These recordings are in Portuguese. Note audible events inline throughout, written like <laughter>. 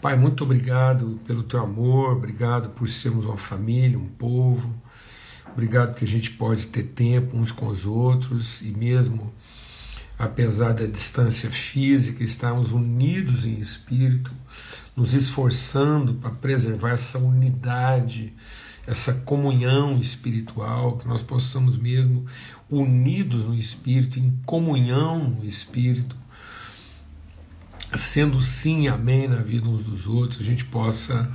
Pai, muito obrigado pelo teu amor, obrigado por sermos uma família, um povo, obrigado que a gente pode ter tempo uns com os outros e mesmo apesar da distância física, estarmos unidos em espírito, nos esforçando para preservar essa unidade, essa comunhão espiritual, que nós possamos mesmo unidos no espírito, em comunhão no espírito, sendo sim amém na vida uns dos outros, a gente possa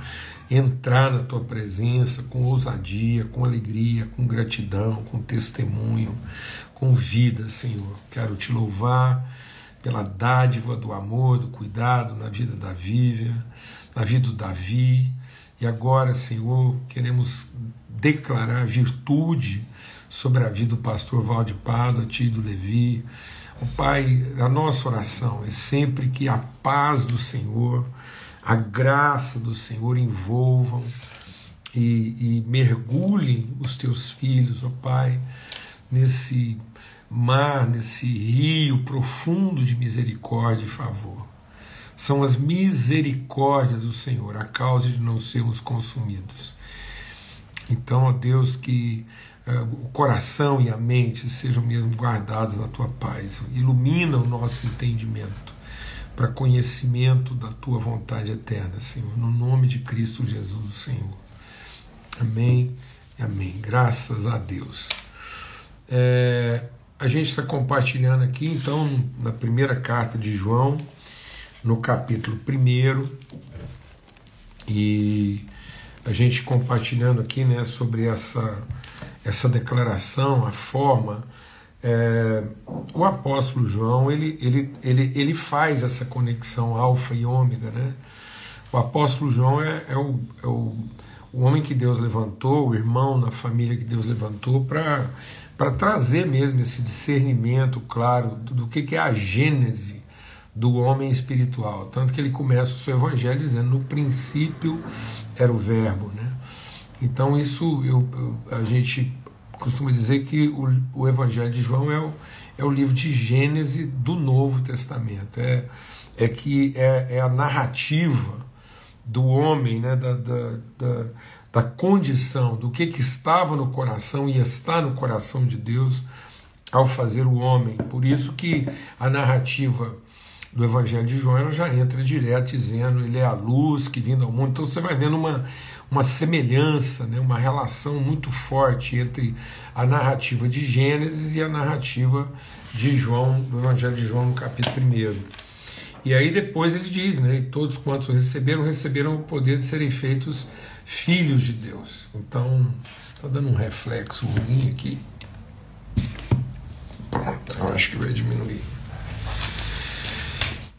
entrar na tua presença com ousadia, com alegria, com gratidão, com testemunho, com vida, Senhor. Quero te louvar pela dádiva do amor, do cuidado na vida da Vívia, na vida do Davi. E agora, Senhor, queremos declarar virtude sobre a vida do pastor Valde Pado, tio do Levi, o Pai, a nossa oração é sempre que a paz do Senhor, a graça do Senhor envolvam e, e mergulhem os teus filhos, ó Pai, nesse mar, nesse rio profundo de misericórdia e favor. São as misericórdias do Senhor a causa de não sermos consumidos. Então, ó Deus, que o coração e a mente sejam mesmo guardados na tua paz. Ilumina o nosso entendimento para conhecimento da tua vontade eterna, Senhor. No nome de Cristo Jesus, Senhor. Amém amém. Graças a Deus. É, a gente está compartilhando aqui, então, na primeira carta de João, no capítulo 1, e a gente compartilhando aqui né, sobre essa essa declaração, a forma, é, o apóstolo João ele, ele, ele, ele faz essa conexão alfa e ômega, né? O apóstolo João é, é, o, é o, o homem que Deus levantou, o irmão na família que Deus levantou para trazer mesmo esse discernimento claro do, do que, que é a gênese do homem espiritual. Tanto que ele começa o seu evangelho dizendo: no princípio era o Verbo, né? Então, isso eu, eu, a gente costuma dizer que o, o Evangelho de João é o, é o livro de Gênese do Novo Testamento. É, é que é, é a narrativa do homem, né, da, da, da, da condição, do que, que estava no coração e está no coração de Deus ao fazer o homem. Por isso que a narrativa do Evangelho de João ela já entra direto dizendo ele é a luz que vindo ao mundo. Então você vai vendo uma, uma semelhança, né, uma relação muito forte entre a narrativa de Gênesis e a narrativa de João, do Evangelho de João, no capítulo 1. E aí depois ele diz, né, todos quantos receberam, receberam o poder de serem feitos filhos de Deus. Então, está dando um reflexo ruim aqui. Pronto, eu acho que vai diminuir.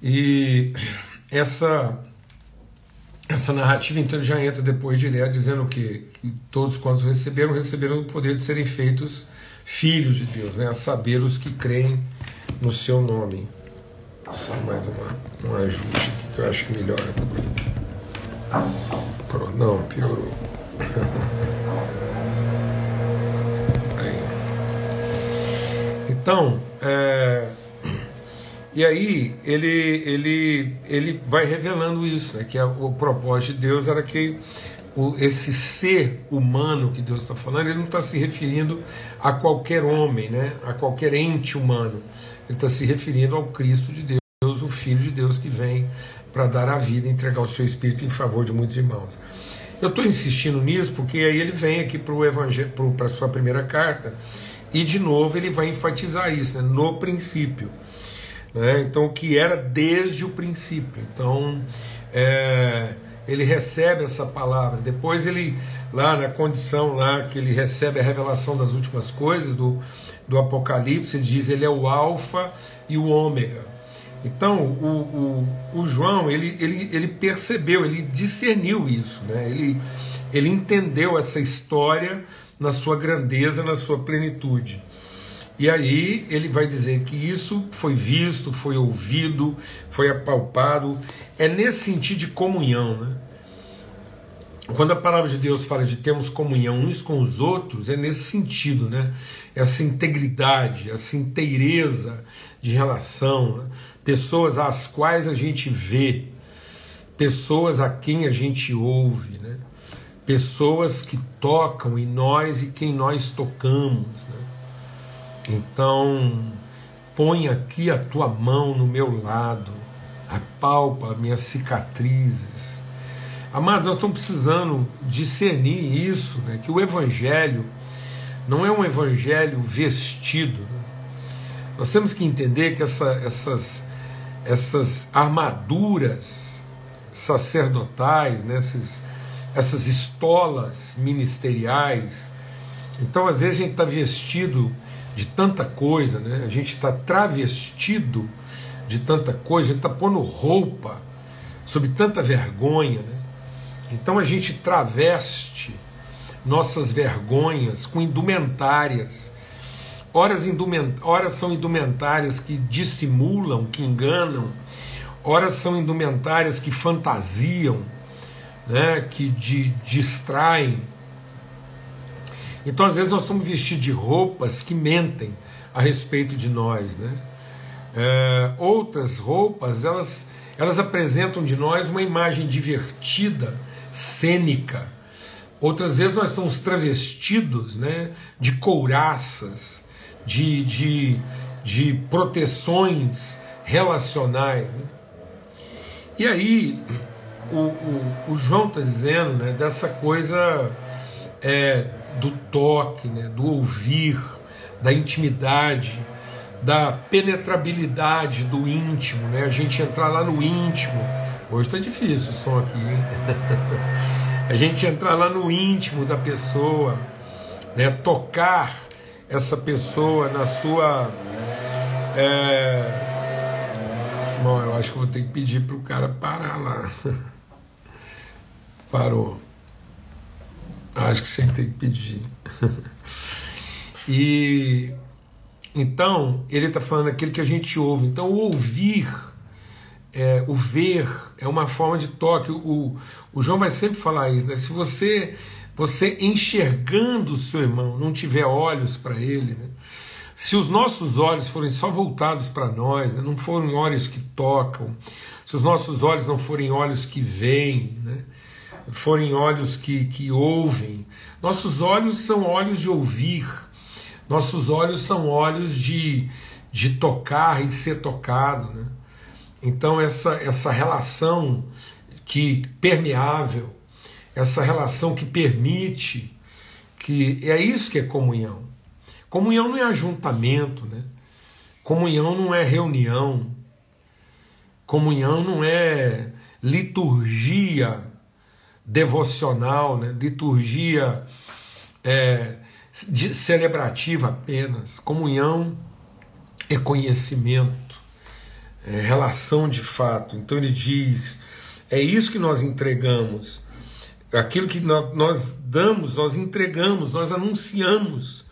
E essa essa narrativa então já entra depois direto dizendo o quê? Que todos quantos receberam, receberam o poder de serem feitos filhos de Deus, né? a saber os que creem no seu nome. Só mais uma, um ajuste aqui que eu acho que melhora. Pronto, não, piorou. <laughs> Aí. Então, é, e aí ele, ele, ele vai revelando isso, né, que a, o propósito de Deus era que o, esse ser humano que Deus está falando, ele não está se referindo a qualquer homem, né, a qualquer ente humano. Ele está se referindo ao Cristo de Deus, o Filho de Deus que vem para dar a vida, entregar o seu Espírito em favor de muitos irmãos. Eu estou insistindo nisso porque aí ele vem aqui para a sua primeira carta e de novo ele vai enfatizar isso, né, no princípio. Né? Então, o que era desde o princípio. Então, é, ele recebe essa palavra. Depois, ele, lá na condição lá que ele recebe a revelação das últimas coisas, do, do Apocalipse, ele diz: Ele é o Alfa e o Ômega. Então, o, o, o, João, ele, ele, ele percebeu, ele discerniu isso, né? ele, ele entendeu essa história na sua grandeza, na sua plenitude. E aí ele vai dizer que isso foi visto, foi ouvido, foi apalpado. É nesse sentido de comunhão, né? Quando a palavra de Deus fala de termos comunhão uns com os outros, é nesse sentido, né? Essa integridade, essa inteireza de relação, né? pessoas às quais a gente vê pessoas a quem a gente ouve, né? pessoas que tocam em nós e quem nós tocamos. Né? Então, põe aqui a tua mão no meu lado, apalpa minhas cicatrizes. Amados, nós estamos precisando discernir isso, né? que o Evangelho não é um Evangelho vestido. Né? Nós temos que entender que essa, essas, essas armaduras sacerdotais, né? Essas estolas ministeriais. Então, às vezes, a gente está vestido de tanta coisa, né? a gente está travestido de tanta coisa, a gente está pondo roupa sob tanta vergonha. Né? Então, a gente traveste nossas vergonhas com indumentárias. Horas, indument... horas são indumentárias que dissimulam, que enganam, horas são indumentárias que fantasiam né, que de, distraem. Então, às vezes, nós estamos vestidos de roupas que mentem a respeito de nós. Né? É, outras roupas, elas, elas apresentam de nós uma imagem divertida, cênica. Outras vezes nós somos travestidos né, de couraças, de, de, de proteções relacionais. Né? E aí, o, o, o João está dizendo né, dessa coisa é, do toque, né, do ouvir, da intimidade, da penetrabilidade do íntimo, né, a gente entrar lá no íntimo. Hoje está difícil o som aqui, hein? <laughs> a gente entrar lá no íntimo da pessoa, né, tocar essa pessoa na sua. É... Bom, eu acho que vou ter que pedir para o cara parar lá. <laughs> Parou. Acho que você tem que pedir. <laughs> e então ele está falando aquilo que a gente ouve. Então o ouvir, é, o ver é uma forma de toque. O, o João vai sempre falar isso. Né? Se você você enxergando o seu irmão não tiver olhos para ele, né? se os nossos olhos forem só voltados para nós, né? não forem olhos que tocam, se os nossos olhos não forem olhos que veem, né? Forem olhos que, que ouvem. Nossos olhos são olhos de ouvir, nossos olhos são olhos de, de tocar e ser tocado. Né? Então, essa, essa relação que permeável, essa relação que permite, que é isso que é comunhão. Comunhão não é ajuntamento, né? Comunhão não é reunião. Comunhão não é liturgia devocional, né? liturgia é, de, celebrativa apenas. Comunhão é conhecimento, é relação de fato. Então ele diz: é isso que nós entregamos, aquilo que nós damos, nós entregamos, nós anunciamos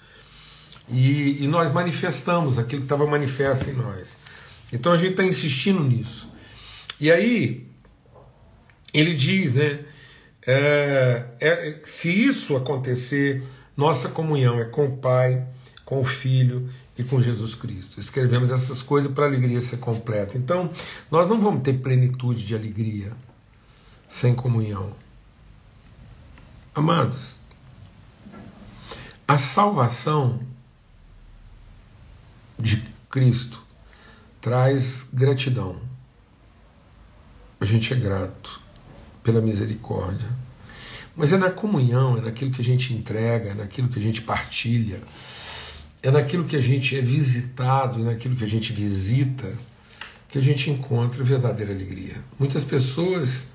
e, e nós manifestamos aquilo que estava manifesto em nós. Então a gente está insistindo nisso. E aí ele diz, né? É, é, se isso acontecer, nossa comunhão é com o Pai, com o Filho e com Jesus Cristo. Escrevemos essas coisas para a alegria ser completa. Então, nós não vamos ter plenitude de alegria sem comunhão. Amados, a salvação de Cristo traz gratidão. A gente é grato pela misericórdia. Mas é na comunhão, é naquilo que a gente entrega, é naquilo que a gente partilha, é naquilo que a gente é visitado, é naquilo que a gente visita, que a gente encontra verdadeira alegria. Muitas pessoas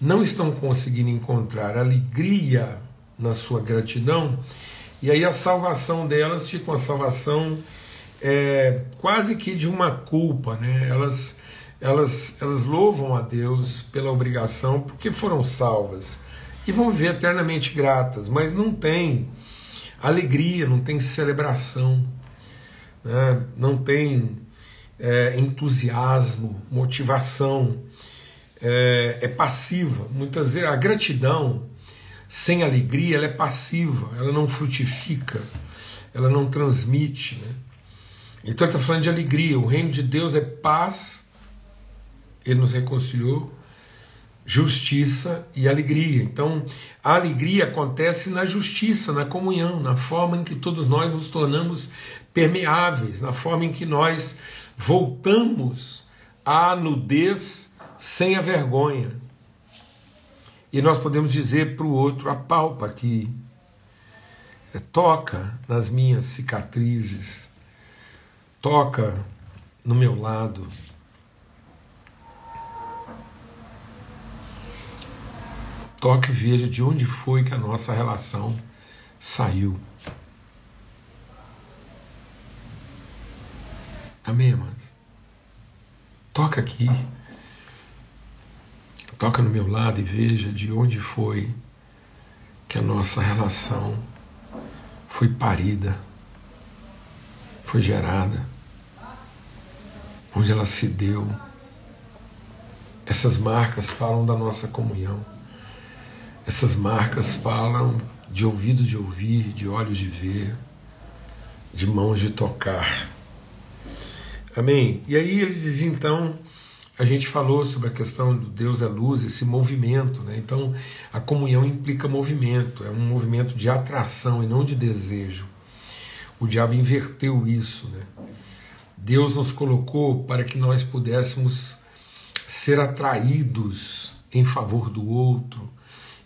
não estão conseguindo encontrar alegria na sua gratidão, e aí a salvação delas fica uma salvação é, quase que de uma culpa, né? Elas elas, elas louvam a Deus pela obrigação porque foram salvas e vão viver eternamente gratas, mas não tem alegria, não tem celebração, né? não tem é, entusiasmo, motivação, é, é, passiva. Muitas vezes a gratidão sem alegria ela é passiva, ela não frutifica, ela não transmite. Né? Então ele está falando de alegria. O reino de Deus é paz ele nos reconciliou, justiça e alegria. Então, a alegria acontece na justiça, na comunhão, na forma em que todos nós nos tornamos permeáveis, na forma em que nós voltamos à nudez sem a vergonha. E nós podemos dizer para o outro: apalpa aqui, toca nas minhas cicatrizes, toca no meu lado. Toque e veja de onde foi que a nossa relação saiu. Amém, amados? Toca aqui. Toca no meu lado e veja de onde foi que a nossa relação foi parida, foi gerada, onde ela se deu. Essas marcas falam da nossa comunhão. Essas marcas falam de ouvido de ouvir, de olhos de ver, de mãos de tocar. Amém? E aí ele diz então, a gente falou sobre a questão do Deus é luz, esse movimento, né? Então a comunhão implica movimento, é um movimento de atração e não de desejo. O diabo inverteu isso, né? Deus nos colocou para que nós pudéssemos ser atraídos em favor do outro,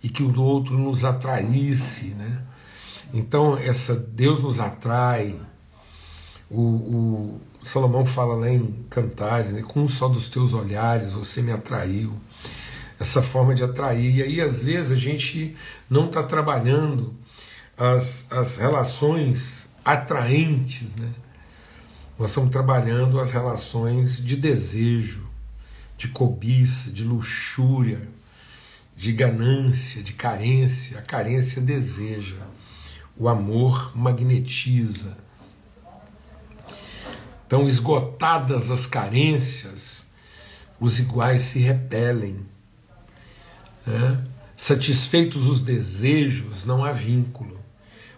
e que o outro nos atraísse, né? Então essa Deus nos atrai. O, o Salomão fala lá em Cantares, né? com um só dos teus olhares você me atraiu. Essa forma de atrair. E aí às vezes a gente não está trabalhando as, as relações atraentes, né? Nós estamos trabalhando as relações de desejo, de cobiça, de luxúria, de ganância, de carência. A carência deseja, o amor magnetiza. Então, esgotadas as carências, os iguais se repelem. Né? Satisfeitos os desejos, não há vínculo,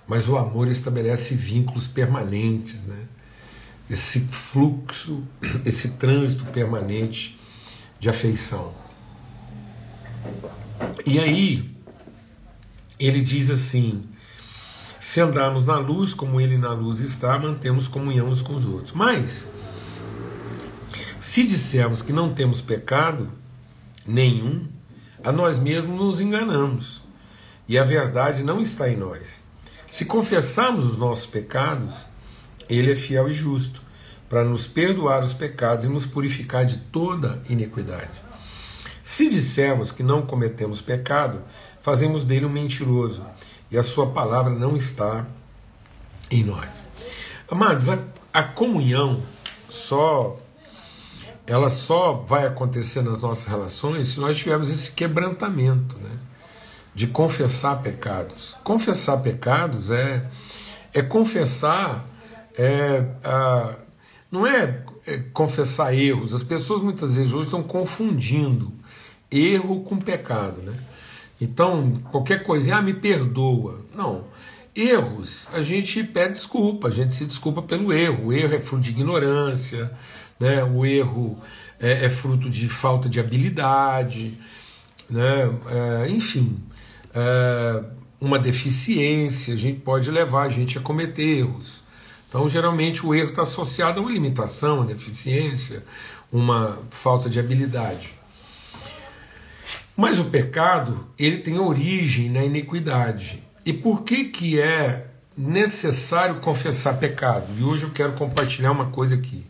mas o amor estabelece vínculos permanentes. Né? Esse fluxo, esse trânsito permanente de afeição. E aí, ele diz assim: se andarmos na luz, como ele na luz está, mantemos comunhão uns com os outros. Mas, se dissermos que não temos pecado nenhum, a nós mesmos nos enganamos, e a verdade não está em nós. Se confessarmos os nossos pecados, ele é fiel e justo, para nos perdoar os pecados e nos purificar de toda iniquidade. Se dissermos que não cometemos pecado, fazemos dele um mentiroso e a sua palavra não está em nós. Amados, a, a comunhão só ela só vai acontecer nas nossas relações se nós tivermos esse quebrantamento, né? De confessar pecados. Confessar pecados é é confessar é, a, não é, é confessar erros. As pessoas muitas vezes hoje estão confundindo erro com pecado, né? Então, qualquer coisa, ah, me perdoa. Não. Erros, a gente pede desculpa, a gente se desculpa pelo erro. O erro é fruto de ignorância, né? o erro é, é fruto de falta de habilidade, né? É, enfim, é, uma deficiência, a gente pode levar a gente a cometer erros. Então, geralmente, o erro está associado a uma limitação, uma deficiência, uma falta de habilidade. Mas o pecado, ele tem origem na iniquidade. E por que que é necessário confessar pecado? E hoje eu quero compartilhar uma coisa aqui.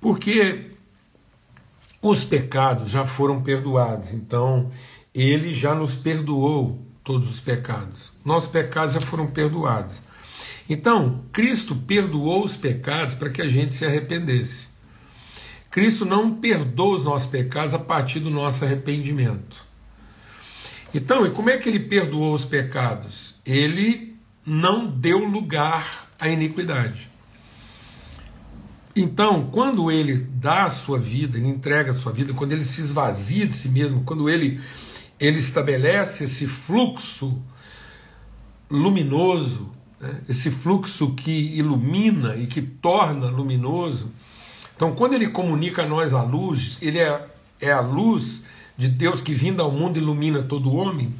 Porque os pecados já foram perdoados, então ele já nos perdoou todos os pecados. Nossos pecados já foram perdoados. Então, Cristo perdoou os pecados para que a gente se arrependesse. Cristo não perdoa os nossos pecados a partir do nosso arrependimento. Então, e como é que ele perdoou os pecados? Ele não deu lugar à iniquidade. Então, quando ele dá a sua vida, ele entrega a sua vida, quando ele se esvazia de si mesmo, quando ele, ele estabelece esse fluxo luminoso, né, esse fluxo que ilumina e que torna luminoso, então, quando ele comunica a nós a luz, ele é, é a luz de Deus que vindo ao mundo ilumina todo homem,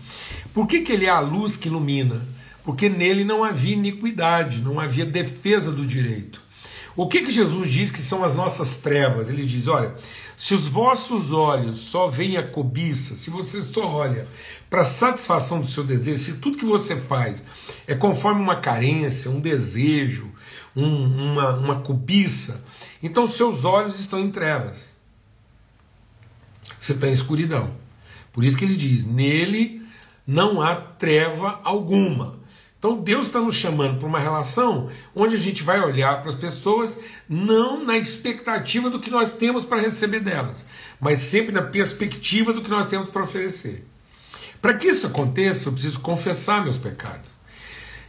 por que, que ele é a luz que ilumina? Porque nele não havia iniquidade, não havia defesa do direito. O que, que Jesus diz que são as nossas trevas? Ele diz: olha, se os vossos olhos só veem a cobiça, se você só olha para a satisfação do seu desejo, se tudo que você faz é conforme uma carência, um desejo, um, uma, uma cobiça, então seus olhos estão em trevas. Você está em escuridão. Por isso que ele diz: nele não há treva alguma. Então Deus está nos chamando para uma relação onde a gente vai olhar para as pessoas não na expectativa do que nós temos para receber delas, mas sempre na perspectiva do que nós temos para oferecer. Para que isso aconteça, eu preciso confessar meus pecados.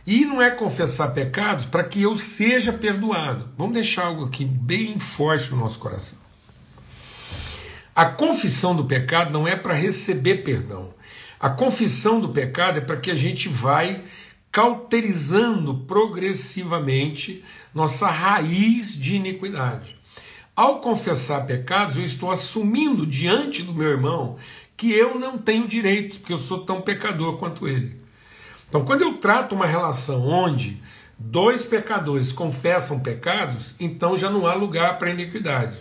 E não é confessar pecados para que eu seja perdoado. Vamos deixar algo aqui bem forte no nosso coração. A confissão do pecado não é para receber perdão. A confissão do pecado é para que a gente vai cauterizando progressivamente nossa raiz de iniquidade. Ao confessar pecados, eu estou assumindo diante do meu irmão que eu não tenho direitos, porque eu sou tão pecador quanto ele. Então, quando eu trato uma relação onde dois pecadores confessam pecados, então já não há lugar para iniquidade.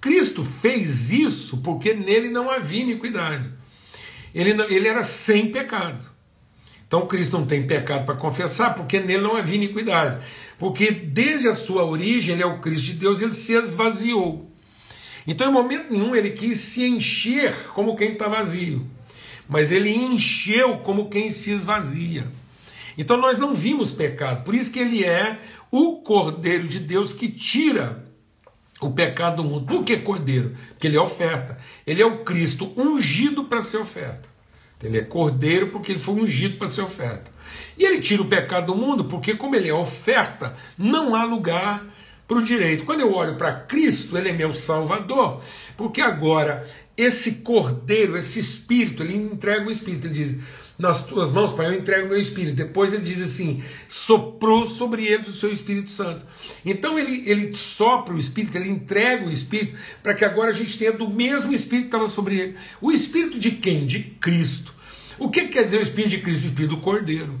Cristo fez isso porque nele não havia iniquidade. Ele, ele era sem pecado. Então Cristo não tem pecado para confessar, porque nele não havia iniquidade. Porque desde a sua origem, ele é o Cristo de Deus, ele se esvaziou. Então, em momento nenhum, ele quis se encher como quem está vazio, mas ele encheu como quem se esvazia. Então, nós não vimos pecado, por isso que ele é o Cordeiro de Deus que tira o pecado do mundo. Por que Cordeiro? Porque ele é oferta. Ele é o Cristo ungido para ser oferta. Ele é cordeiro porque ele foi ungido para ser oferta. E ele tira o pecado do mundo porque, como ele é oferta, não há lugar para o direito. Quando eu olho para Cristo, ele é meu salvador, porque agora esse cordeiro, esse espírito, ele entrega o espírito, ele diz: Nas tuas mãos, Pai, eu entrego o meu espírito. Depois ele diz assim: soprou sobre eles o seu Espírito Santo. Então ele, ele sopra o espírito, ele entrega o espírito, para que agora a gente tenha do mesmo espírito que estava sobre ele. O espírito de quem? De Cristo. O que quer dizer o Espírito de Cristo? O Espírito do Cordeiro.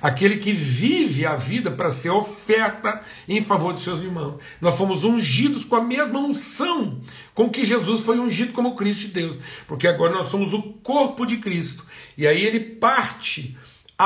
Aquele que vive a vida para ser oferta em favor de seus irmãos. Nós fomos ungidos com a mesma unção com que Jesus foi ungido como Cristo de Deus. Porque agora nós somos o corpo de Cristo. E aí ele parte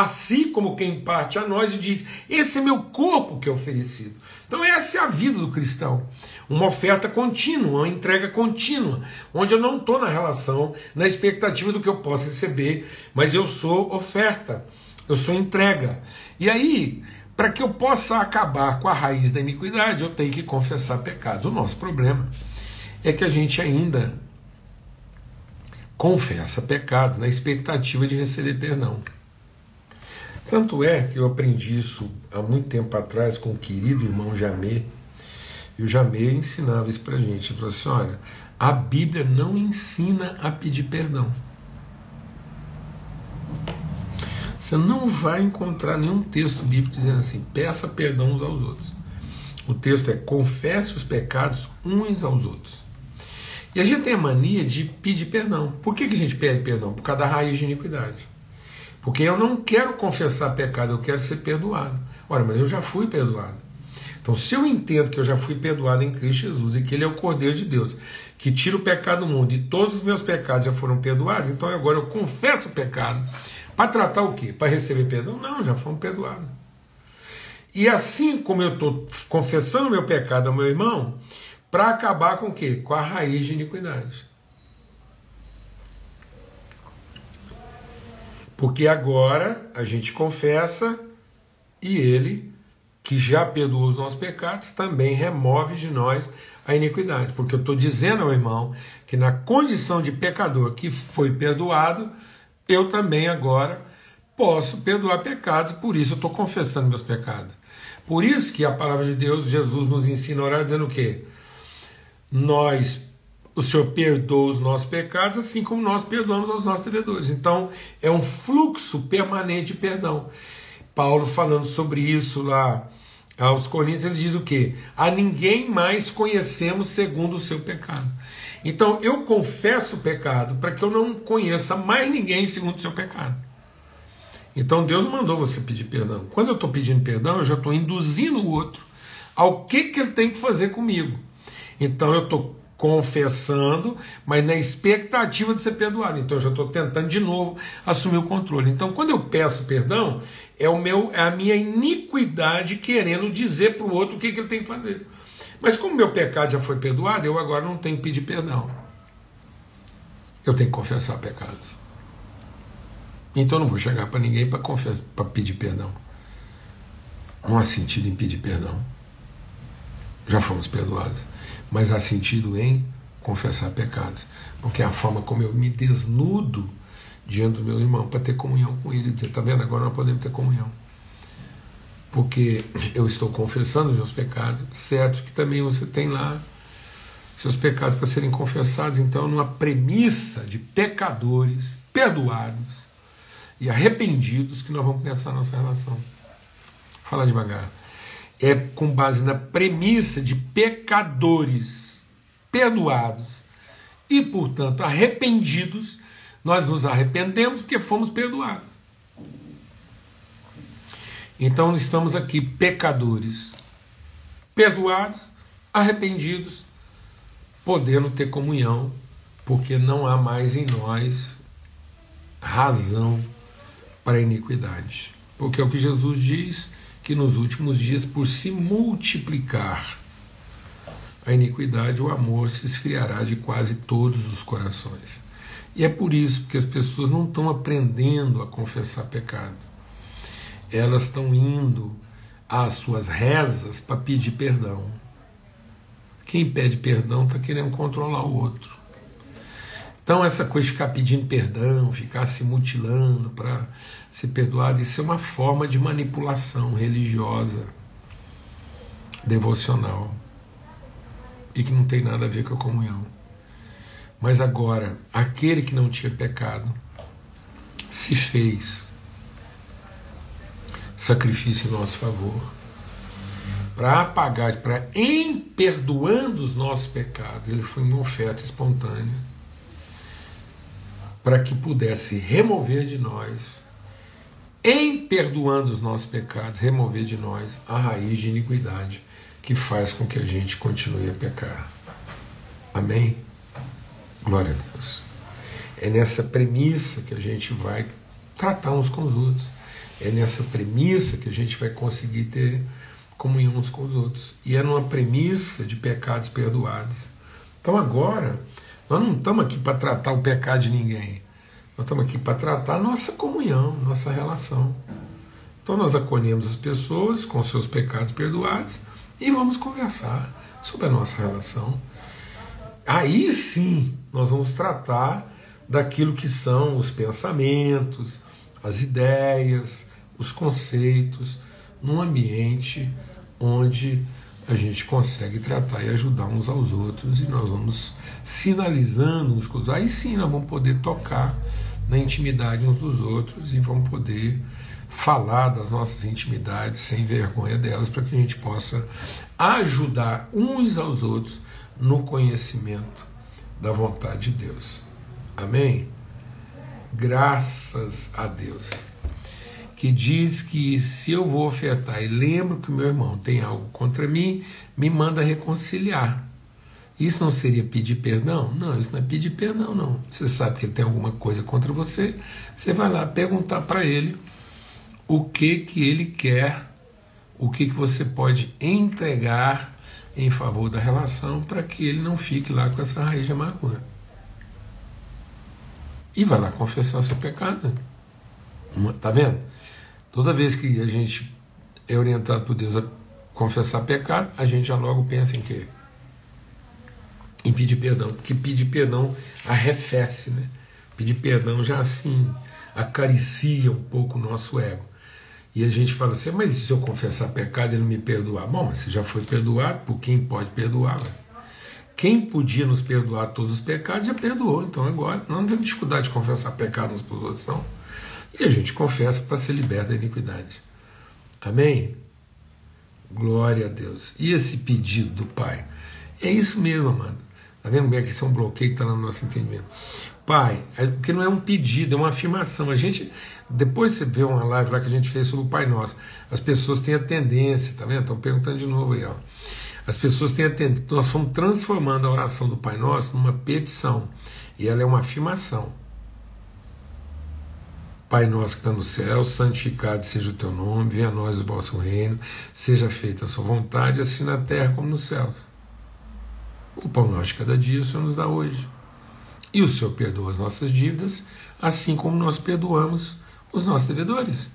assim como quem parte a nós e diz: Esse é meu corpo que é oferecido. Então, essa é a vida do cristão. Uma oferta contínua, uma entrega contínua, onde eu não estou na relação, na expectativa do que eu posso receber, mas eu sou oferta, eu sou entrega. E aí, para que eu possa acabar com a raiz da iniquidade, eu tenho que confessar pecados. O nosso problema é que a gente ainda confessa pecados na expectativa de receber perdão. Tanto é que eu aprendi isso há muito tempo atrás com o querido irmão Jamê. E o Jamê ensinava isso para gente. Ele falou assim: olha, a Bíblia não ensina a pedir perdão. Você não vai encontrar nenhum texto bíblico dizendo assim: peça perdão uns aos outros. O texto é confesse os pecados uns aos outros. E a gente tem a mania de pedir perdão. Por que, que a gente pede perdão? Por causa da raiz de iniquidade. Porque eu não quero confessar pecado, eu quero ser perdoado. Ora, mas eu já fui perdoado. Então, se eu entendo que eu já fui perdoado em Cristo Jesus e que Ele é o Cordeiro de Deus, que tira o pecado do mundo e todos os meus pecados já foram perdoados, então agora eu confesso o pecado. Para tratar o quê? Para receber perdão? Não, já fomos perdoados. E assim como eu estou confessando meu pecado ao meu irmão, para acabar com o quê? Com a raiz de iniquidade. Porque agora a gente confessa e ele, que já perdoou os nossos pecados, também remove de nós a iniquidade. Porque eu estou dizendo ao irmão que na condição de pecador que foi perdoado, eu também agora posso perdoar pecados, por isso eu estou confessando meus pecados. Por isso que a palavra de Deus, Jesus nos ensina a orar dizendo o quê? Nós o Senhor perdoa os nossos pecados, assim como nós perdoamos aos nossos devedores. Então, é um fluxo permanente de perdão. Paulo falando sobre isso lá aos Coríntios ele diz o que? A ninguém mais conhecemos segundo o seu pecado. Então eu confesso o pecado para que eu não conheça mais ninguém segundo o seu pecado. Então Deus mandou você pedir perdão. Quando eu estou pedindo perdão, eu já estou induzindo o outro ao que, que ele tem que fazer comigo. Então eu estou confessando, mas na expectativa de ser perdoado. Então eu já estou tentando de novo assumir o controle. Então quando eu peço perdão, é o meu, é a minha iniquidade querendo dizer para o outro o que, que ele tem que fazer. Mas como meu pecado já foi perdoado, eu agora não tenho que pedir perdão. Eu tenho que confessar pecados. Então eu não vou chegar para ninguém para pedir perdão. Não há sentido em pedir perdão. Já fomos perdoados mas há sentido em confessar pecados, porque é a forma como eu me desnudo diante do meu irmão para ter comunhão com ele, dizer, tá vendo? Agora nós podemos ter comunhão. Porque eu estou confessando meus pecados, certo que também você tem lá seus pecados para serem confessados, então numa premissa de pecadores perdoados e arrependidos que nós vamos pensar nossa relação. Fala devagar é com base na premissa de pecadores perdoados e, portanto, arrependidos, nós nos arrependemos porque fomos perdoados. Então estamos aqui pecadores, perdoados, arrependidos, podendo ter comunhão, porque não há mais em nós razão para a iniquidade. Porque é o que Jesus diz que nos últimos dias, por se multiplicar a iniquidade, o amor se esfriará de quase todos os corações. E é por isso que as pessoas não estão aprendendo a confessar pecados. Elas estão indo às suas rezas para pedir perdão. Quem pede perdão está querendo controlar o outro. Então, essa coisa de ficar pedindo perdão, ficar se mutilando para ser perdoado, isso é uma forma de manipulação religiosa, devocional, e que não tem nada a ver com a comunhão. Mas agora, aquele que não tinha pecado se fez sacrifício em nosso favor para apagar, para em perdoando os nossos pecados, ele foi uma oferta espontânea para que pudesse remover de nós, em perdoando os nossos pecados, remover de nós a raiz de iniquidade que faz com que a gente continue a pecar. Amém? Glória a Deus. É nessa premissa que a gente vai tratar uns com os outros. É nessa premissa que a gente vai conseguir ter comunhão uns com os outros. E é numa premissa de pecados perdoados. Então agora nós não estamos aqui para tratar o pecado de ninguém. Nós estamos aqui para tratar a nossa comunhão, nossa relação. Então nós acolhemos as pessoas com seus pecados perdoados e vamos conversar sobre a nossa relação. Aí sim nós vamos tratar daquilo que são os pensamentos, as ideias, os conceitos, num ambiente onde a gente consegue tratar e ajudar uns aos outros e nós vamos sinalizando uns com os outros. Aí sim nós vamos poder tocar na intimidade uns dos outros e vamos poder falar das nossas intimidades sem vergonha delas para que a gente possa ajudar uns aos outros no conhecimento da vontade de Deus. Amém? Graças a Deus que diz que se eu vou ofertar e lembro que o meu irmão tem algo contra mim, me manda reconciliar. Isso não seria pedir perdão? Não, isso não é pedir perdão, não. Você sabe que ele tem alguma coisa contra você, você vai lá perguntar para ele o que que ele quer, o que que você pode entregar em favor da relação para que ele não fique lá com essa raiz de amargura. E vai lá confessar seu pecado. Tá vendo? Toda vez que a gente é orientado por Deus a confessar pecado, a gente já logo pensa em quê? Em pedir perdão, porque pedir perdão arrefece, né? Pedir perdão já assim acaricia um pouco o nosso ego. E a gente fala assim, mas se eu confessar pecado e não me perdoar? Bom, mas você já foi perdoado por quem pode perdoar. Né? Quem podia nos perdoar todos os pecados já perdoou. Então agora não temos dificuldade de confessar pecado uns para os outros, não. E a gente confessa para ser liberto da iniquidade. Amém? Glória a Deus. E esse pedido do Pai? É isso mesmo, mano. Tá vendo como é que isso é um bloqueio que está no nosso entendimento? Pai, é, porque não é um pedido, é uma afirmação. A gente, depois você vê uma live lá que a gente fez sobre o Pai Nosso, as pessoas têm a tendência, tá vendo? Estão perguntando de novo aí, ó. As pessoas têm a tendência, nós fomos transformando a oração do Pai Nosso numa petição, e ela é uma afirmação. Pai nosso que está no céu, santificado seja o teu nome, venha a nós o vosso reino, seja feita a sua vontade, assim na terra como nos céus. O pão nosso de cada dia o Senhor nos dá hoje. E o Senhor perdoa as nossas dívidas, assim como nós perdoamos os nossos devedores.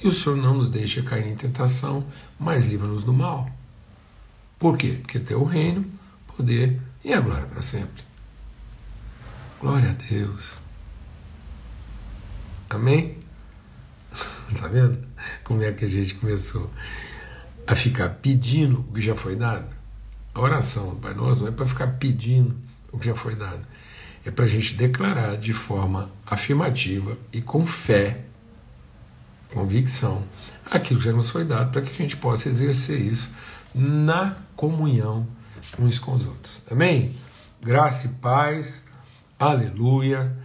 E o Senhor não nos deixa cair em tentação, mas livra-nos do mal. Por quê? Porque teu o reino, poder e a glória para sempre. Glória a Deus. Amém? <laughs> Tá vendo como é que a gente começou a ficar pedindo o que já foi dado? A oração, Pai Nosso, não é para ficar pedindo o que já foi dado. É para a gente declarar de forma afirmativa e com fé, convicção, aquilo que já nos foi dado, para que a gente possa exercer isso na comunhão uns com os outros. Amém? Graça e paz. Aleluia.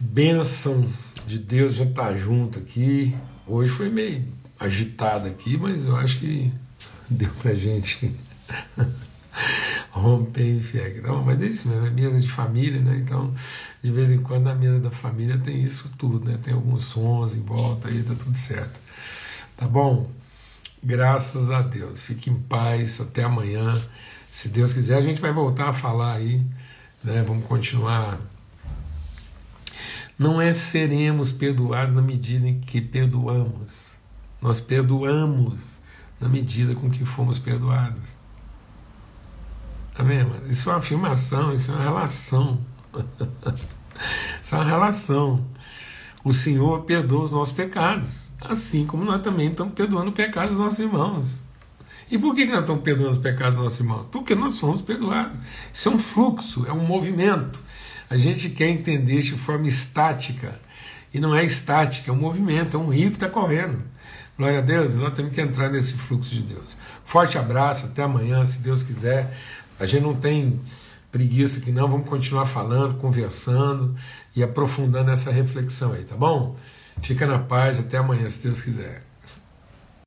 Bênção de Deus já estar tá junto aqui. Hoje foi meio agitado aqui, mas eu acho que <laughs> deu pra gente <laughs> romper em fé. Então, mas é isso mesmo, é mesa de família, né? Então, de vez em quando na mesa da família tem isso tudo, né? Tem alguns sons em volta aí, tá tudo certo. Tá bom? Graças a Deus. Fique em paz, até amanhã. Se Deus quiser, a gente vai voltar a falar aí, né? Vamos continuar não é seremos perdoados na medida em que perdoamos. Nós perdoamos na medida com que fomos perdoados. Tá vendo? Isso é uma afirmação, isso é uma relação. <laughs> isso é uma relação. O Senhor perdoa os nossos pecados, assim como nós também estamos perdoando o pecado dos nossos irmãos. E por que nós estamos perdoando os pecados dos nossos irmãos? Porque nós somos perdoados. Isso é um fluxo, é um movimento. A gente quer entender de forma estática. E não é estática, é um movimento, é um rio que está correndo. Glória a Deus, nós temos que entrar nesse fluxo de Deus. Forte abraço, até amanhã, se Deus quiser. A gente não tem preguiça aqui não, vamos continuar falando, conversando e aprofundando essa reflexão aí, tá bom? Fica na paz, até amanhã, se Deus quiser.